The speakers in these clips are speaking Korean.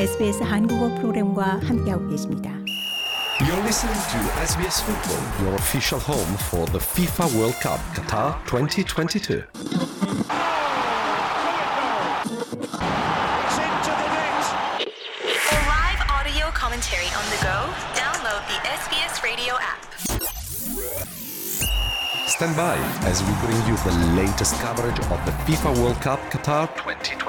SBS 한국어 프로그램과 함께하고 계십니다. You're listening to SBS Football, your official home for the FIFA World Cup Qatar 2022. For live audio commentary on the go, download the SBS Radio app. Stand by as we bring you the latest coverage of the FIFA World Cup Qatar 2022.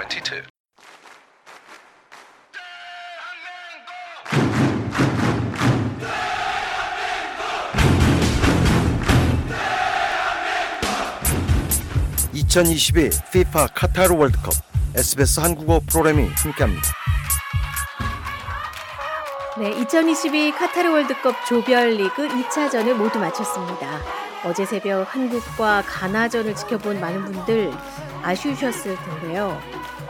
(2022) FIFA 카타르 월드컵 SBS 한국어 프로그램이 함께합니다. 네, 2022 카타르 월드컵 조별리그 2차전을 모두 마쳤습니다. 어제 새벽 한국과 가나전을 지켜본 많은 분들 아쉬우셨을 텐데요.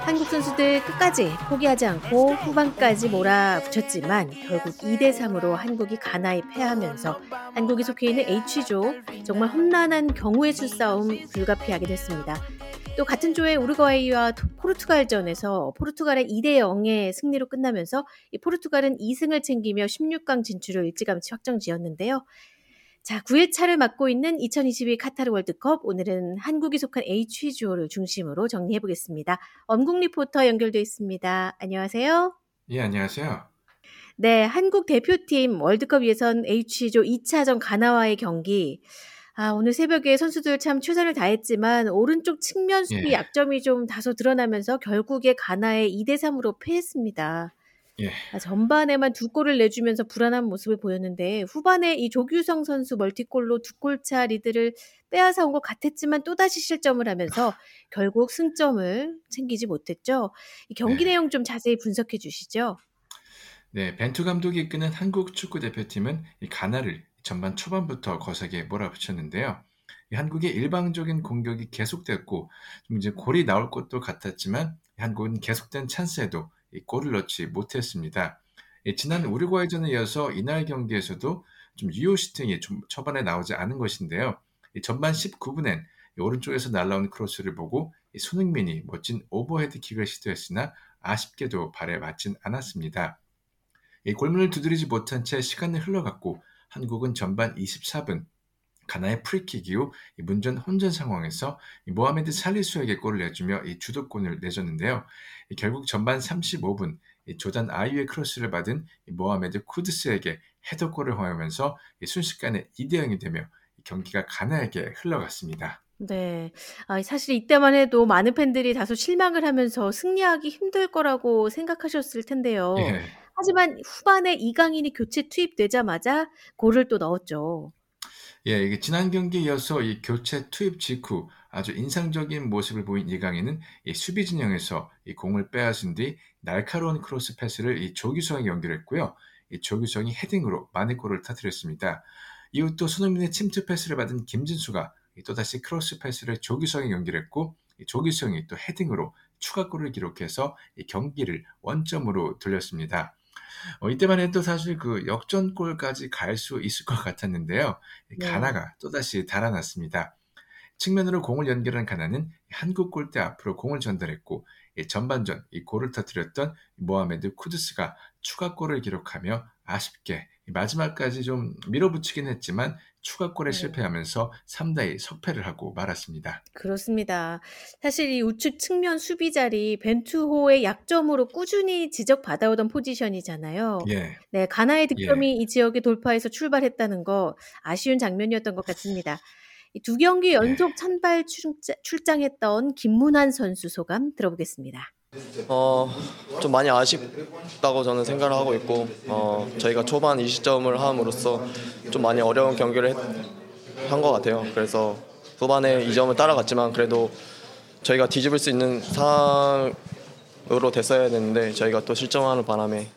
한국 선수들 끝까지 포기하지 않고 후반까지 몰아붙였지만 결국 2대 3으로 한국이 가나에 패하면서 한국이 속해 있는 H조 정말 험난한 경우의 수 싸움 불가피하게 됐습니다. 또 같은 조의 우루과이와 포르투갈전에서 포르투갈의 2대 0의 승리로 끝나면서 이 포르투갈은 2승을 챙기며 16강 진출을 일찌감치 확정지었는데요. 자, 9회차를 맡고 있는 2022 카타르 월드컵 오늘은 한국이 속한 H조를 중심으로 정리해 보겠습니다. 엄국 리포터 연결돼 있습니다. 안녕하세요. 예, 안녕하세요. 네, 한국 대표팀 월드컵 예선 H조 2차전 가나와의 경기 아, 오늘 새벽에 선수들 참 최선을 다했지만 오른쪽 측면 수비 예. 약점이 좀 다소 드러나면서 결국에 가나에 2대 3으로 패했습니다. 예. 아, 전반에만 두 골을 내주면서 불안한 모습을 보였는데 후반에 이 조규성 선수 멀티골로 두 골차 리드를 빼앗아 온 것 같았지만 또다시 실점을 하면서 결국 승점을 챙기지 못했죠. 이 경기 네. 내용 좀 자세히 분석해 주시죠. 네, 벤투 감독이 이끄는 한국 축구 대표팀은 이 가나를 전반 초반부터 거세게 몰아붙였는데요. 이 한국의 일방적인 공격이 계속됐고 좀 이제 골이 나올 것도 같았지만 한국은 계속된 찬스에도 이 골을 넣지 못했습니다. 이 지난 우루과이전에 이어서 이날 경기에서도 좀 유효 슈팅이 좀 초반에 나오지 않은 것인데요. 이 전반 19분엔 오른쪽에서 날라온 크로스를 보고 이 손흥민이 멋진 오버헤드 킥을 시도했으나 아쉽게도 발에 맞진 않았습니다. 이 골문을 두드리지 못한 채 시간이 흘러갔고 한국은 전반 24분 가나의 프리킥 이후 이 문전 혼전 상황에서 이 모하메드 살리수에게 골을 내주며 이 주도권을 내줬는데요. 이 결국 전반 35분 이 조단 아이유의 크로스를 받은 이 모하메드 쿠드스에게 헤더골을 허용하면서 이 순식간에 2대 0이 되며 이 경기가 가나에게 흘러갔습니다. 네. 아, 사실 이때만 해도 많은 팬들이 다소 실망을 하면서 승리하기 힘들 거라고 생각하셨을 텐데요. 예. 하지만 후반에 이강인이 교체 투입되자마자 골을 또 넣었죠. 예, 이게 지난 경기에 이어서 이 교체 투입 직후 아주 인상적인 모습을 보인 이강인은 이 수비 진영에서 이 공을 빼앗은 뒤 날카로운 크로스 패스를 이 조규성에게 연결했고요. 이 조규성이 헤딩으로 만회골을 터뜨렸습니다. 이후 또 손흥민의 침투 패스를 받은 김진수가 이 또다시 크로스 패스를 조규성에게 연결했고 이 조규성이 또 헤딩으로 추가골을 기록해서 이 경기를 원점으로 돌렸습니다. 어, 이때만 해도 사실 그 역전골까지 갈 수 있을 것 같았는데요. 이 네. 가나가 또다시 달아났습니다. 측면으로 공을 연결한 가나는 한국 골대 앞으로 공을 전달했고 이 전반전 이 골을 터뜨렸던 모하메드 쿠드스가 추가골을 기록하며 아쉽게 이 마지막까지 좀 밀어붙이긴 했지만 추가골에 네. 실패하면서 3대2 석패를 하고 말았습니다. 그렇습니다. 사실 이 우측 측면 수비 자리 벤투호의 약점으로 꾸준히 지적받아오던 포지션이잖아요. 예, 네, 가나의 득점이 이 지역에 돌파해서 출발했다는 거 아쉬운 장면이었던 것 같습니다. 이두 경기 연속 선발 출장, 출장 했던 김문환 선수 소감 들어보겠습니다. 어, 좀 많이 아쉽다고 저는 생각을 하고 있고 어, 저희가 초반 20점을 함으로써 좀 많이 어려운 경기를 한 것 같아요. 그래서 후반에 2점을 따라갔지만 그래도 저희가 뒤집을 수 있는 상황으로 됐어야 되는데 저희가 또 실점하는 바람에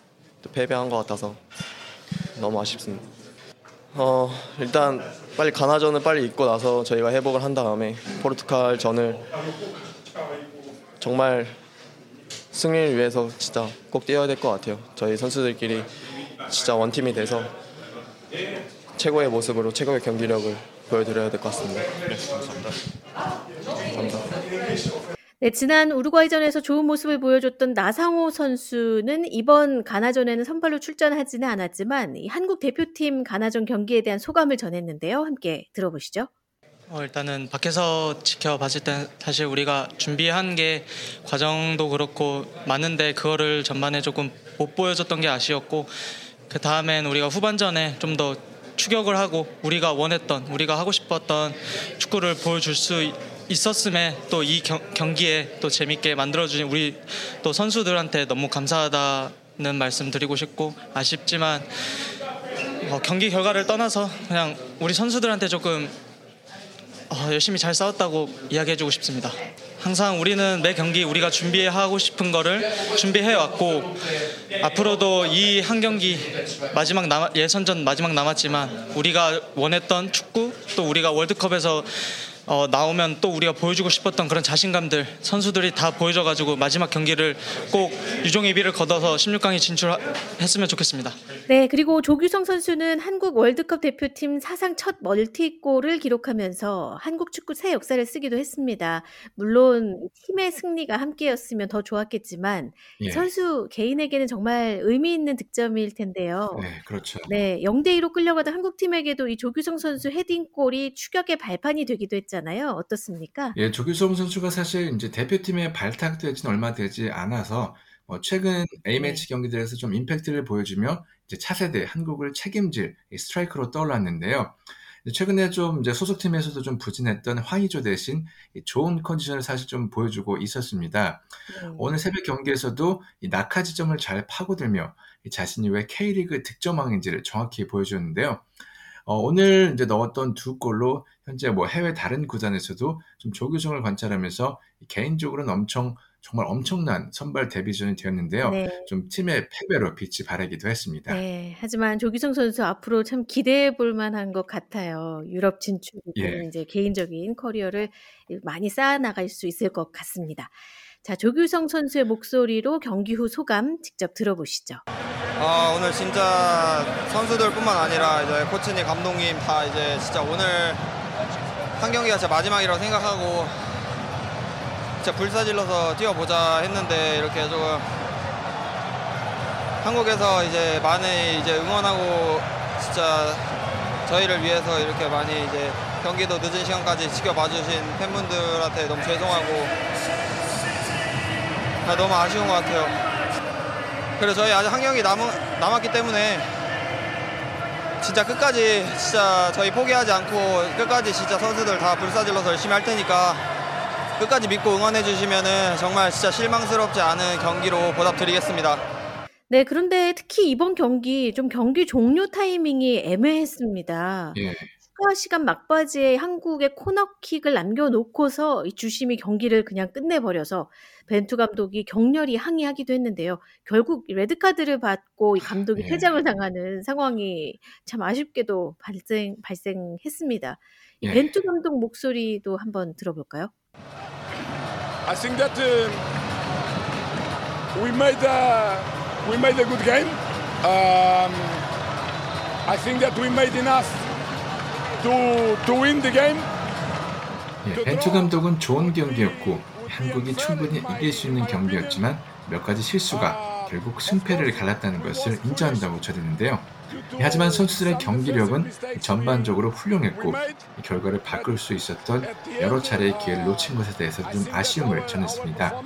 또 패배한 것 같아서 너무 아쉽습니다. 어, 일단 빨리 가나전을 빨리 잊고 나서 저희가 회복을 한 다음에 포르투갈 전을 정말 승리를 위해서 진짜 꼭 뛰어야 될 것 같아요. 저희 선수들끼리 진짜 원팀이 돼서 최고의 모습으로 최고의 경기력을 보여드려야 될 것 같습니다. 네, 감사합니다. 감사합니다. 네, 지난 우루과이전에서 좋은 모습을 보여줬던 나상호 선수는 이번 가나전에는 선발로 출전하지는 않았지만 한국 대표팀 가나전 경기에 대한 소감을 전했는데요. 함께 들어보시죠. 어, 일단은 밖에서 지켜봤을 때 사실 우리가 준비한 게 과정도 그렇고 많은데 그거를 전반에 조금 못 보여줬던 게 아쉬웠고 그 다음엔 우리가 후반전에 좀 더 추격을 하고 우리가 원했던 우리가 하고 싶었던 축구를 보여줄 수 있었음에 또 이 경기에 또 재밌게 만들어주신 우리 또 선수들한테 너무 감사하다는 말씀 드리고 싶고 아쉽지만 어, 경기 결과를 떠나서 그냥 우리 선수들한테 조금 어, 열심히 잘 싸웠다고 이야기해주고 싶습니다. 항상 우리는 매 경기 우리가 준비하고 싶은 거를 준비해 왔고 앞으로도 이 한 경기 마지막 남, 예선전 마지막 남았지만 우리가 원했던 축구 또 우리가 월드컵에서 어, 나오면 또 우리가 보여주고 싶었던 그런 자신감들 선수들이 다 보여줘가지고 마지막 경기를 꼭 유종의 비를 걷어서 16강에 진출했으면 좋겠습니다. 네, 그리고 조규성 선수는 한국 월드컵 대표팀 사상 첫 멀티골을 기록하면서 한국 축구 새 역사를 쓰기도 했습니다. 물론 팀의 승리가 함께였으면 더 좋았겠지만 예. 선수 개인에게는 정말 의미 있는 득점일 텐데요. 네, 그렇죠. 네, 0대 2로 끌려가던 한국 팀에게도 이 조규성 선수 헤딩골이 추격의 발판이 되기도 했죠. 했잖아요. 어떻습니까? 예, 조규성 선수가 사실 이제 대표팀에 발탁되진 얼마 되지 않아서 어, 최근 A매치 네. 경기들에서 좀 임팩트를 보여주며 이제 차세대 한국을 책임질 스트라이커로 떠올랐는데요. 최근에 좀 이제 소속팀에서도 좀 부진했던 황의조 대신 좋은 컨디션을 사실 좀 보여주고 있었습니다. 네. 오늘 새벽 경기에서도 이 낙하 지점을 잘 파고들며 자신이 왜 K리그 득점왕인지를 정확히 보여주었는데요. 어, 오늘 이제 넣었던 두 골로 현재 뭐 해외 다른 구단에서도 좀 조규성을 관찰하면서 개인적으로는 엄청 정말 엄청난 선발 데뷔전이 되었는데요. 네. 좀 팀의 패배로 빛이 발하기도 했습니다. 네, 하지만 조규성 선수 앞으로 참 기대해 볼 만한 것 같아요. 유럽 진출이고 예. 이제 개인적인 커리어를 많이 쌓아 나갈 수 있을 것 같습니다. 자, 조규성 선수의 목소리로 경기 후 소감 직접 들어보시죠. 아, 오늘 진짜 선수들뿐만 아니라 이제 코치님, 감독님 다 이제 진짜 오늘 한 경기가 진짜 마지막이라고 생각하고 진짜 불사질러서 뛰어보자 했는데 이렇게 조금 한국에서 이제 많이 이제 응원하고 진짜 저희를 위해서 이렇게 많이 이제 경기도 늦은 시간까지 지켜봐 주신 팬분들한테 너무 죄송하고 아, 너무 아쉬운 것 같아요. 그래서 저희 아직 한 경기 남, 남았기 때문에 진짜 끝까지 진짜 저희 포기하지 않고 끝까지 진짜 선수들 다 불사질러서 열심히 할 테니까 끝까지 믿고 응원해 주시면은 정말 진짜 실망스럽지 않은 경기로 보답드리겠습니다. 네, 그런데 특히 이번 경기 좀 경기 종료 타이밍이 애매했습니다. 예. 추가 시간 막바지에 한국의 코너킥을 남겨놓고서 이 주심이 경기를 그냥 끝내버려서 벤투 감독이 격렬히 항의하기도 했는데요. 결국 레드카드를 받고 이 감독이 예. 퇴장을 당하는 상황이 참 아쉽게도 발생 발생했습니다. 이 예. 벤투 감독 목소리도 한번 들어볼까요? I think that uh, we made a, we made a good game. Um, I think that we made enough 예, 벤투 감독은 좋은 경기였고 한국이 충분히 이길 수 있는 경기였지만 몇 가지 실수가 결국 승패를 갈랐다는 것을 인정한다고 전했는데요. 하지만 선수들의 경기력은 전반적으로 훌륭했고 결과를 바꿀 수 있었던 여러 차례의 기회를 놓친 것에 대해서 좀 아쉬움을 전했습니다.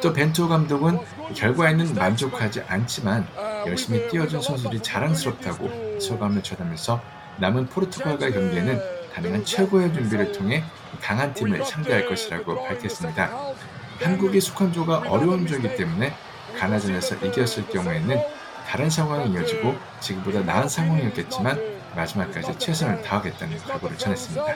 또 벤투 감독은 결과에는 만족하지 않지만 열심히 뛰어준 선수들이 자랑스럽다고 소감을 전하면서 남은 포르투갈과 경기에는 가능한 최고의 준비를 통해 강한 팀을 상대할 것이라고 밝혔습니다. 한국이 속한 조가 어려운 조이기 때문에 가나전에서 이겼을 경우에는 다른 상황이 이어지고 지금보다 나은 상황이었겠지만 마지막까지 최선을 다하겠다는 각오를 전했습니다.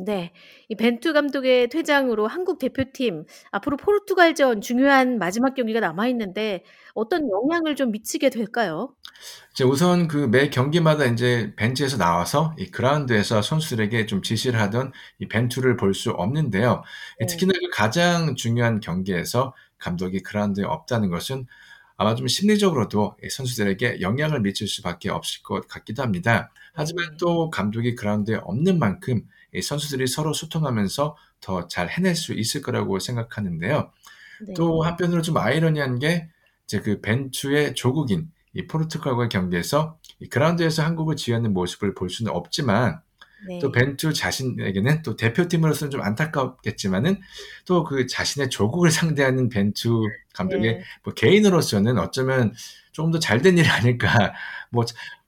네. 이 벤투 감독의 퇴장으로 한국 대표팀 앞으로 포르투갈전 중요한 마지막 경기가 남아 있는데 어떤 영향을 좀 미치게 될까요? 이제 우선 그 매 경기마다 이제 벤치에서 나와서 이 그라운드에서 선수들에게 좀 지시를 하던 이 벤투를 볼 수 없는데요. 네. 특히나 그 가장 중요한 경기에서 감독이 그라운드에 없다는 것은 아마 좀 심리적으로도 선수들에게 영향을 미칠 수밖에 없을 것 같기도 합니다. 하지만 네. 또 감독이 그라운드에 없는 만큼 이 선수들이 서로 소통하면서 더 잘 해낼 수 있을 거라고 생각하는데요. 네. 또 한편으로 좀 아이러니한 게 이제 그 벤투의 조국인 이 포르투갈과의 경기에서 이 그라운드에서 한국을 지휘하는 모습을 볼 수는 없지만 네. 또 벤투 자신에게는 또 대표팀으로서는 좀 안타깝겠지만은 또 그 자신의 조국을 상대하는 벤투 감독의 네. 뭐 개인으로서는 어쩌면 조금 더 잘된 일이 아닐까. 뭐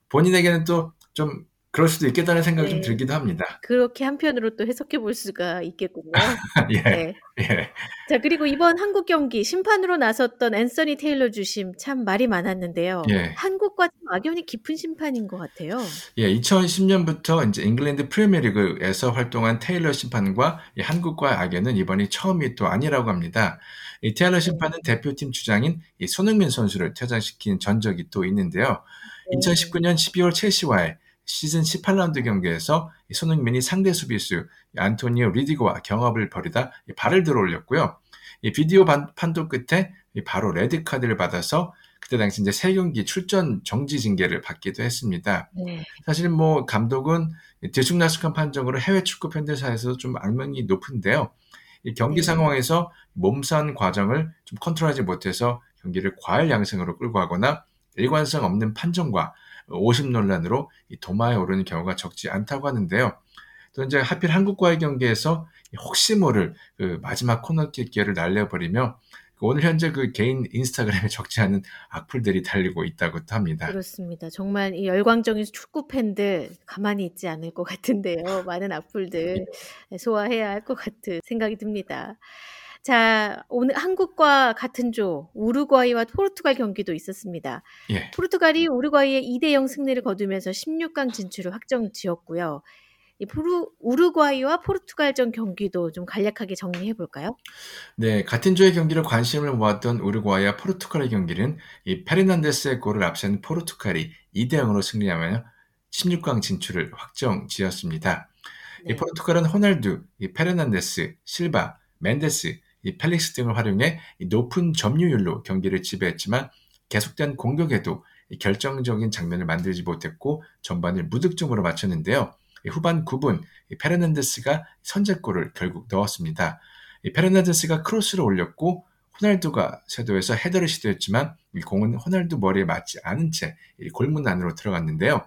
본인에게는 또 좀 그럴 수도 있겠다는 생각이 좀 네. 들기도 합니다. 그렇게 한편으로 또 해석해 볼 수가 있겠군요. 예, 네. 예. 자, 그리고 이번 한국 경기 심판으로 나섰던 앤서니 테일러 주심 참 말이 많았는데요. 예. 한국과 좀 악연이 깊은 심판인 것 같아요. 예, 2010년부터 이제 잉글랜드 프리미어리그에서 활동한 테일러 심판과 이 한국과의 악연은 이번이 처음이 또 아니라고 합니다. 이 테일러 심판은 대표팀 주장인 이 손흥민 선수를 퇴장시킨 전적이 또 있는데요. 2019년 12월 첼시와의 시즌 18라운드 경기에서 이 손흥민이 상대 수비수 안토니오 리디거와 경합을 벌이다 이 발을 들어 올렸고요. 이 비디오 반- 판독 끝에 이 바로 레드 카드를 받아서 그때 당시 이제 세 경기 출전 정지 징계를 받기도 했습니다. 네. 사실 뭐 감독은 들쑥날쑥한 판정으로 해외 축구 팬들 사이에서 좀 악명이 높은데요. 이 경기 네. 상황에서 몸싸움 과정을 좀 컨트롤하지 못해서 경기를 과열 양상으로 끌고 가거나 일관성 없는 판정과 오심 논란으로 이 도마에 오르는 경우가 적지 않다고 하는데요. 또 이제 하필 한국과의 경기에서 혹시 모를 그 마지막 코너킥 기회를 날려버리며 오늘 현재 그 개인 인스타그램에 적지 않은 악플들이 달리고 있다고 또 합니다. 그렇습니다. 정말 이 열광적인 축구 팬들 가만히 있지 않을 것 같은데요. 많은 악플들 소화해야 할 것 같은 생각이 듭니다. 자, 오늘 한국과 같은 조 우루과이와 포르투갈 경기도 있었습니다. 예. 포르투갈이 우루과이의 2대 0 승리를 거두면서 16강 진출을 확정 지었고요. 이 포르, 우루과이와 포르투갈전 경기도 좀 간략하게 정리해 볼까요? 네, 같은 조의 경기로 관심을 모았던 우루과이와 포르투갈의 경기는 이 페르난데스의 골을 앞세운 포르투갈이 2대 0으로 승리하며 16강 진출을 확정 지었습니다. 네. 이 포르투갈은 호날두, 이 페르난데스, 실바, 멘데스, 이 펠릭스 등을 활용해 이 높은 점유율로 경기를 지배했지만 계속된 공격에도 이 결정적인 장면을 만들지 못했고 전반을 무득점으로 마쳤는데요. 이 후반 9분 이 페르난데스가 선제골을 결국 넣었습니다. 이 페르난데스가 크로스를 올렸고 호날두가 쇄도해서 헤더를 시도했지만 이 공은 호날두 머리에 맞지 않은 채 이 골문 안으로 들어갔는데요.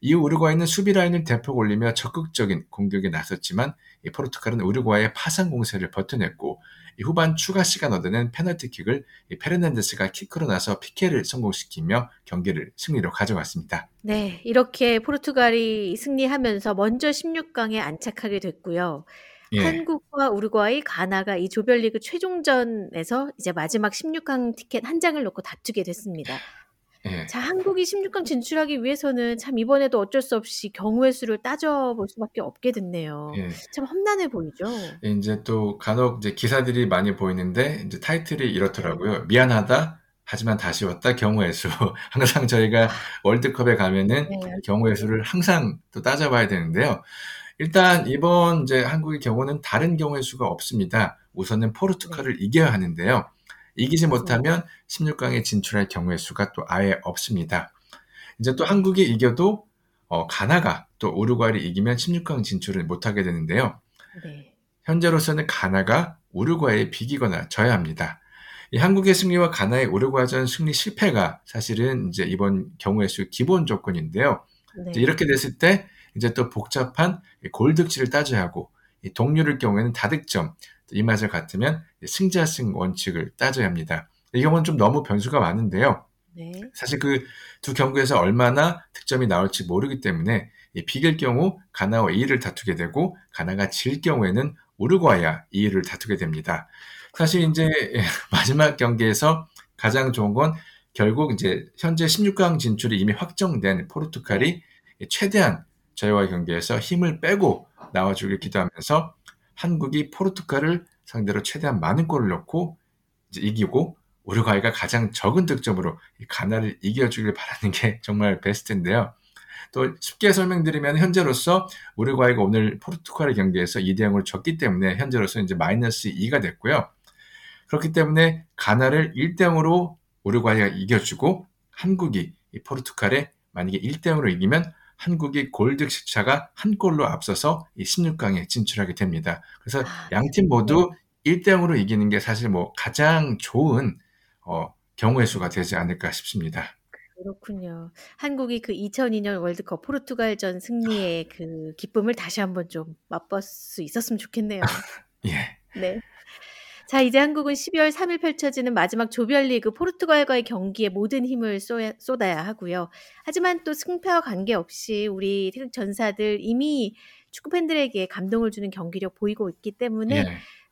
이후 우루과이는 수비 라인을 대폭 올리며 적극적인 공격에 나섰지만 이 포르투갈은 우루과이의 파상 공세를 버텨냈고 이 후반 추가 시간 얻어낸 페널티킥을 이 페르난데스가 키크로 나서 피케를 성공시키며 경기를 승리로 가져갔습니다. 네, 이렇게 포르투갈이 승리하면서 먼저 16강에 안착하게 됐고요. 예. 한국과 우루과이, 가나가 이 조별리그 최종전에서 이제 마지막 16강 티켓 한 장을 놓고 다투게 됐습니다. 예. 자, 한국이 16강 진출하기 위해서는 참 이번에도 어쩔 수 없이 경우의 수를 따져볼 수밖에 없게 됐네요. 예. 참 험난해 보이죠. 이제 또 간혹 이제 기사들이 많이 보이는데 이제 타이틀이 이렇더라고요. 미안하다. 하지만 다시 왔다 경우의 수. 항상 저희가 월드컵에 가면은 네. 경우의 수를 항상 또 따져봐야 되는데요. 일단 이번 이제 한국의 경우는 다른 경우의 수가 없습니다. 우선은 포르투갈을 이겨야 하는데요. 이기지 못하면 16강에 진출할 경우의 수가 또 아예 없습니다. 이제 또 한국이 이겨도 어, 가나가 또 우루과이를 이기면 16강 진출을 못하게 되는데요. 네. 현재로서는 가나가 우루과이에 비기거나 져야 합니다. 이 한국의 승리와 가나의 우루과이전 승리 실패가 사실은 이제 이번 경우의 수 기본 조건인데요. 네. 이렇게 됐을 때 이제 또 복잡한 이 골득실을 따져야 하고 이 동률일 경우에는 다득점 이 맛을 같으면 승자승 원칙을 따져야 합니다. 이 경우는 좀 너무 변수가 많은데요. 네. 사실 그 두 경구에서 얼마나 득점이 나올지 모르기 때문에 이 비길 경우 가나와 2위를 다투게 되고 가나가 질 경우에는 우루과이와 2위를 다투게 됩니다. 사실 이제 마지막 경기에서 가장 좋은 건 결국 이제 현재 16강 진출이 이미 확정된 포르투갈이 최대한 저희와의 경기에서 힘을 빼고 나와주길 기도하면서 한국이 포르투갈을 상대로 최대한 많은 골을 넣고 이기고 우루과이가 가장 적은 득점으로 이 가나를 이겨주길 바라는 게 정말 베스트인데요. 또 쉽게 설명드리면 현재로서 우루과이가 오늘 포르투갈의 경기에서 2대 0을 졌기 때문에 현재로서 이제 마이너스 2가 됐고요. 그렇기 때문에 가나를 1대 0으로 우루과이가 이겨주고 한국이 이 포르투갈에 만약에 1대 0으로 이기면 한국이 골드차가 한 골로 앞서서 이 16강에 진출하게 됩니다. 그래서 아, 양팀 모두 1대 0으로 이기는 게 사실 뭐 가장 좋은 어, 경우의 수가 되지 않을까 싶습니다. 그렇군요. 한국이 그 2002년 월드컵 포르투갈전 승리의 그 기쁨을 다시 한번 좀 맛볼 수 있었으면 좋겠네요. 예. 네. 자, 이제 한국은 12월 3일 펼쳐지는 마지막 조별리그 포르투갈과의 경기에 모든 힘을 쏘야, 쏟아야 하고요. 하지만 또 승패와 관계없이 우리 태극 전사들 이미 축구 팬들에게 감동을 주는 경기력 보이고 있기 때문에 예.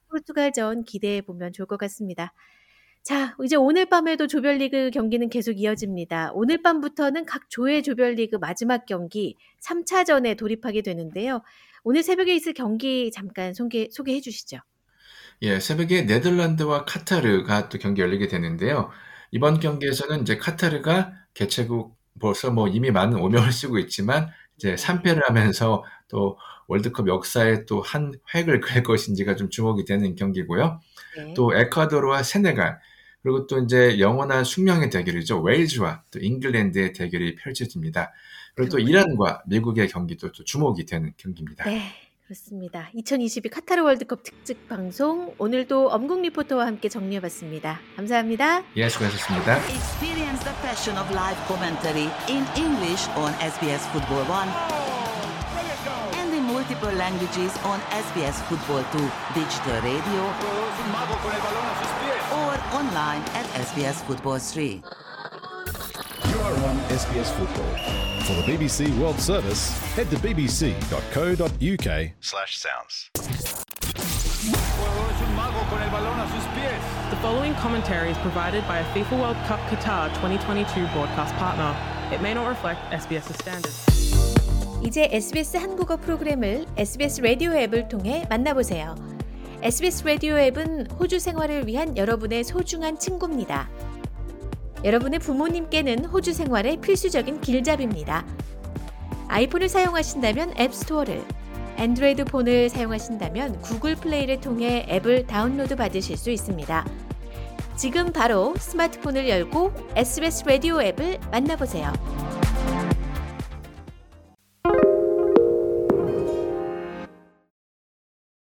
포르투갈전 기대해 보면 좋을 것 같습니다. 자, 이제 오늘 밤에도 조별리그 경기는 계속 이어집니다. 오늘 밤부터는 각 조의 조별리그 마지막 경기 3차전에 돌입하게 되는데요. 오늘 새벽에 있을 경기 잠깐 소개, 소개해 주시죠. 예, 새벽에 네덜란드와 카타르가 또 경기 열리게 되는데요. 이번 경기에서는 이제 카타르가 개최국 벌써 뭐 이미 많은 오명을 쓰고 있지만 이제 3패를 하면서 또 월드컵 역사에 또 한 획을 그을 것인지가 좀 주목이 되는 경기고요. 네. 또 에콰도르와 세네갈 그리고 또 이제 영원한 숙명의 대결이죠. 웨일즈와 또 잉글랜드의 대결이 펼쳐집니다. 그리고 또 이란과 미국의 경기도 또 주목이 되는 경기입니다. 네, 그렇습니다. 2022 카타르 월드컵 특집 방송 오늘도 엄국 리포터와 함께 정리해봤습니다. 감사합니다. 예, 수고하셨습니다. Experience the passion of live commentary in English on SBS Football 1 and in multiple languages on SBS Football 2 digital radio or online at SBS Football 3. You are on SBS Football. For the BBC World Service, head to bbc.co.uk slash sounds. The following commentary is provided by a FIFA World Cup Qatar 2022 broadcast partner. It may not reflect SBS's standards. 이제 SBS 한국어 프로그램을 SBS 라디오 앱을 통해 만나보세요. SBS 라디오 앱은 호주 생활을 위한 여러분의 소중한 친구입니다. 여러분의 부모님께는 호주 생활의 필수적인 길잡이입니다. 아이폰을 사용하신다면 앱스토어를, 안드로이드 폰을 사용하신다면 구글 플레이를 통해 앱을 다운로드 받으실 수 있습니다. 지금 바로 스마트폰을 열고 SBS 라디오 앱을 만나보세요.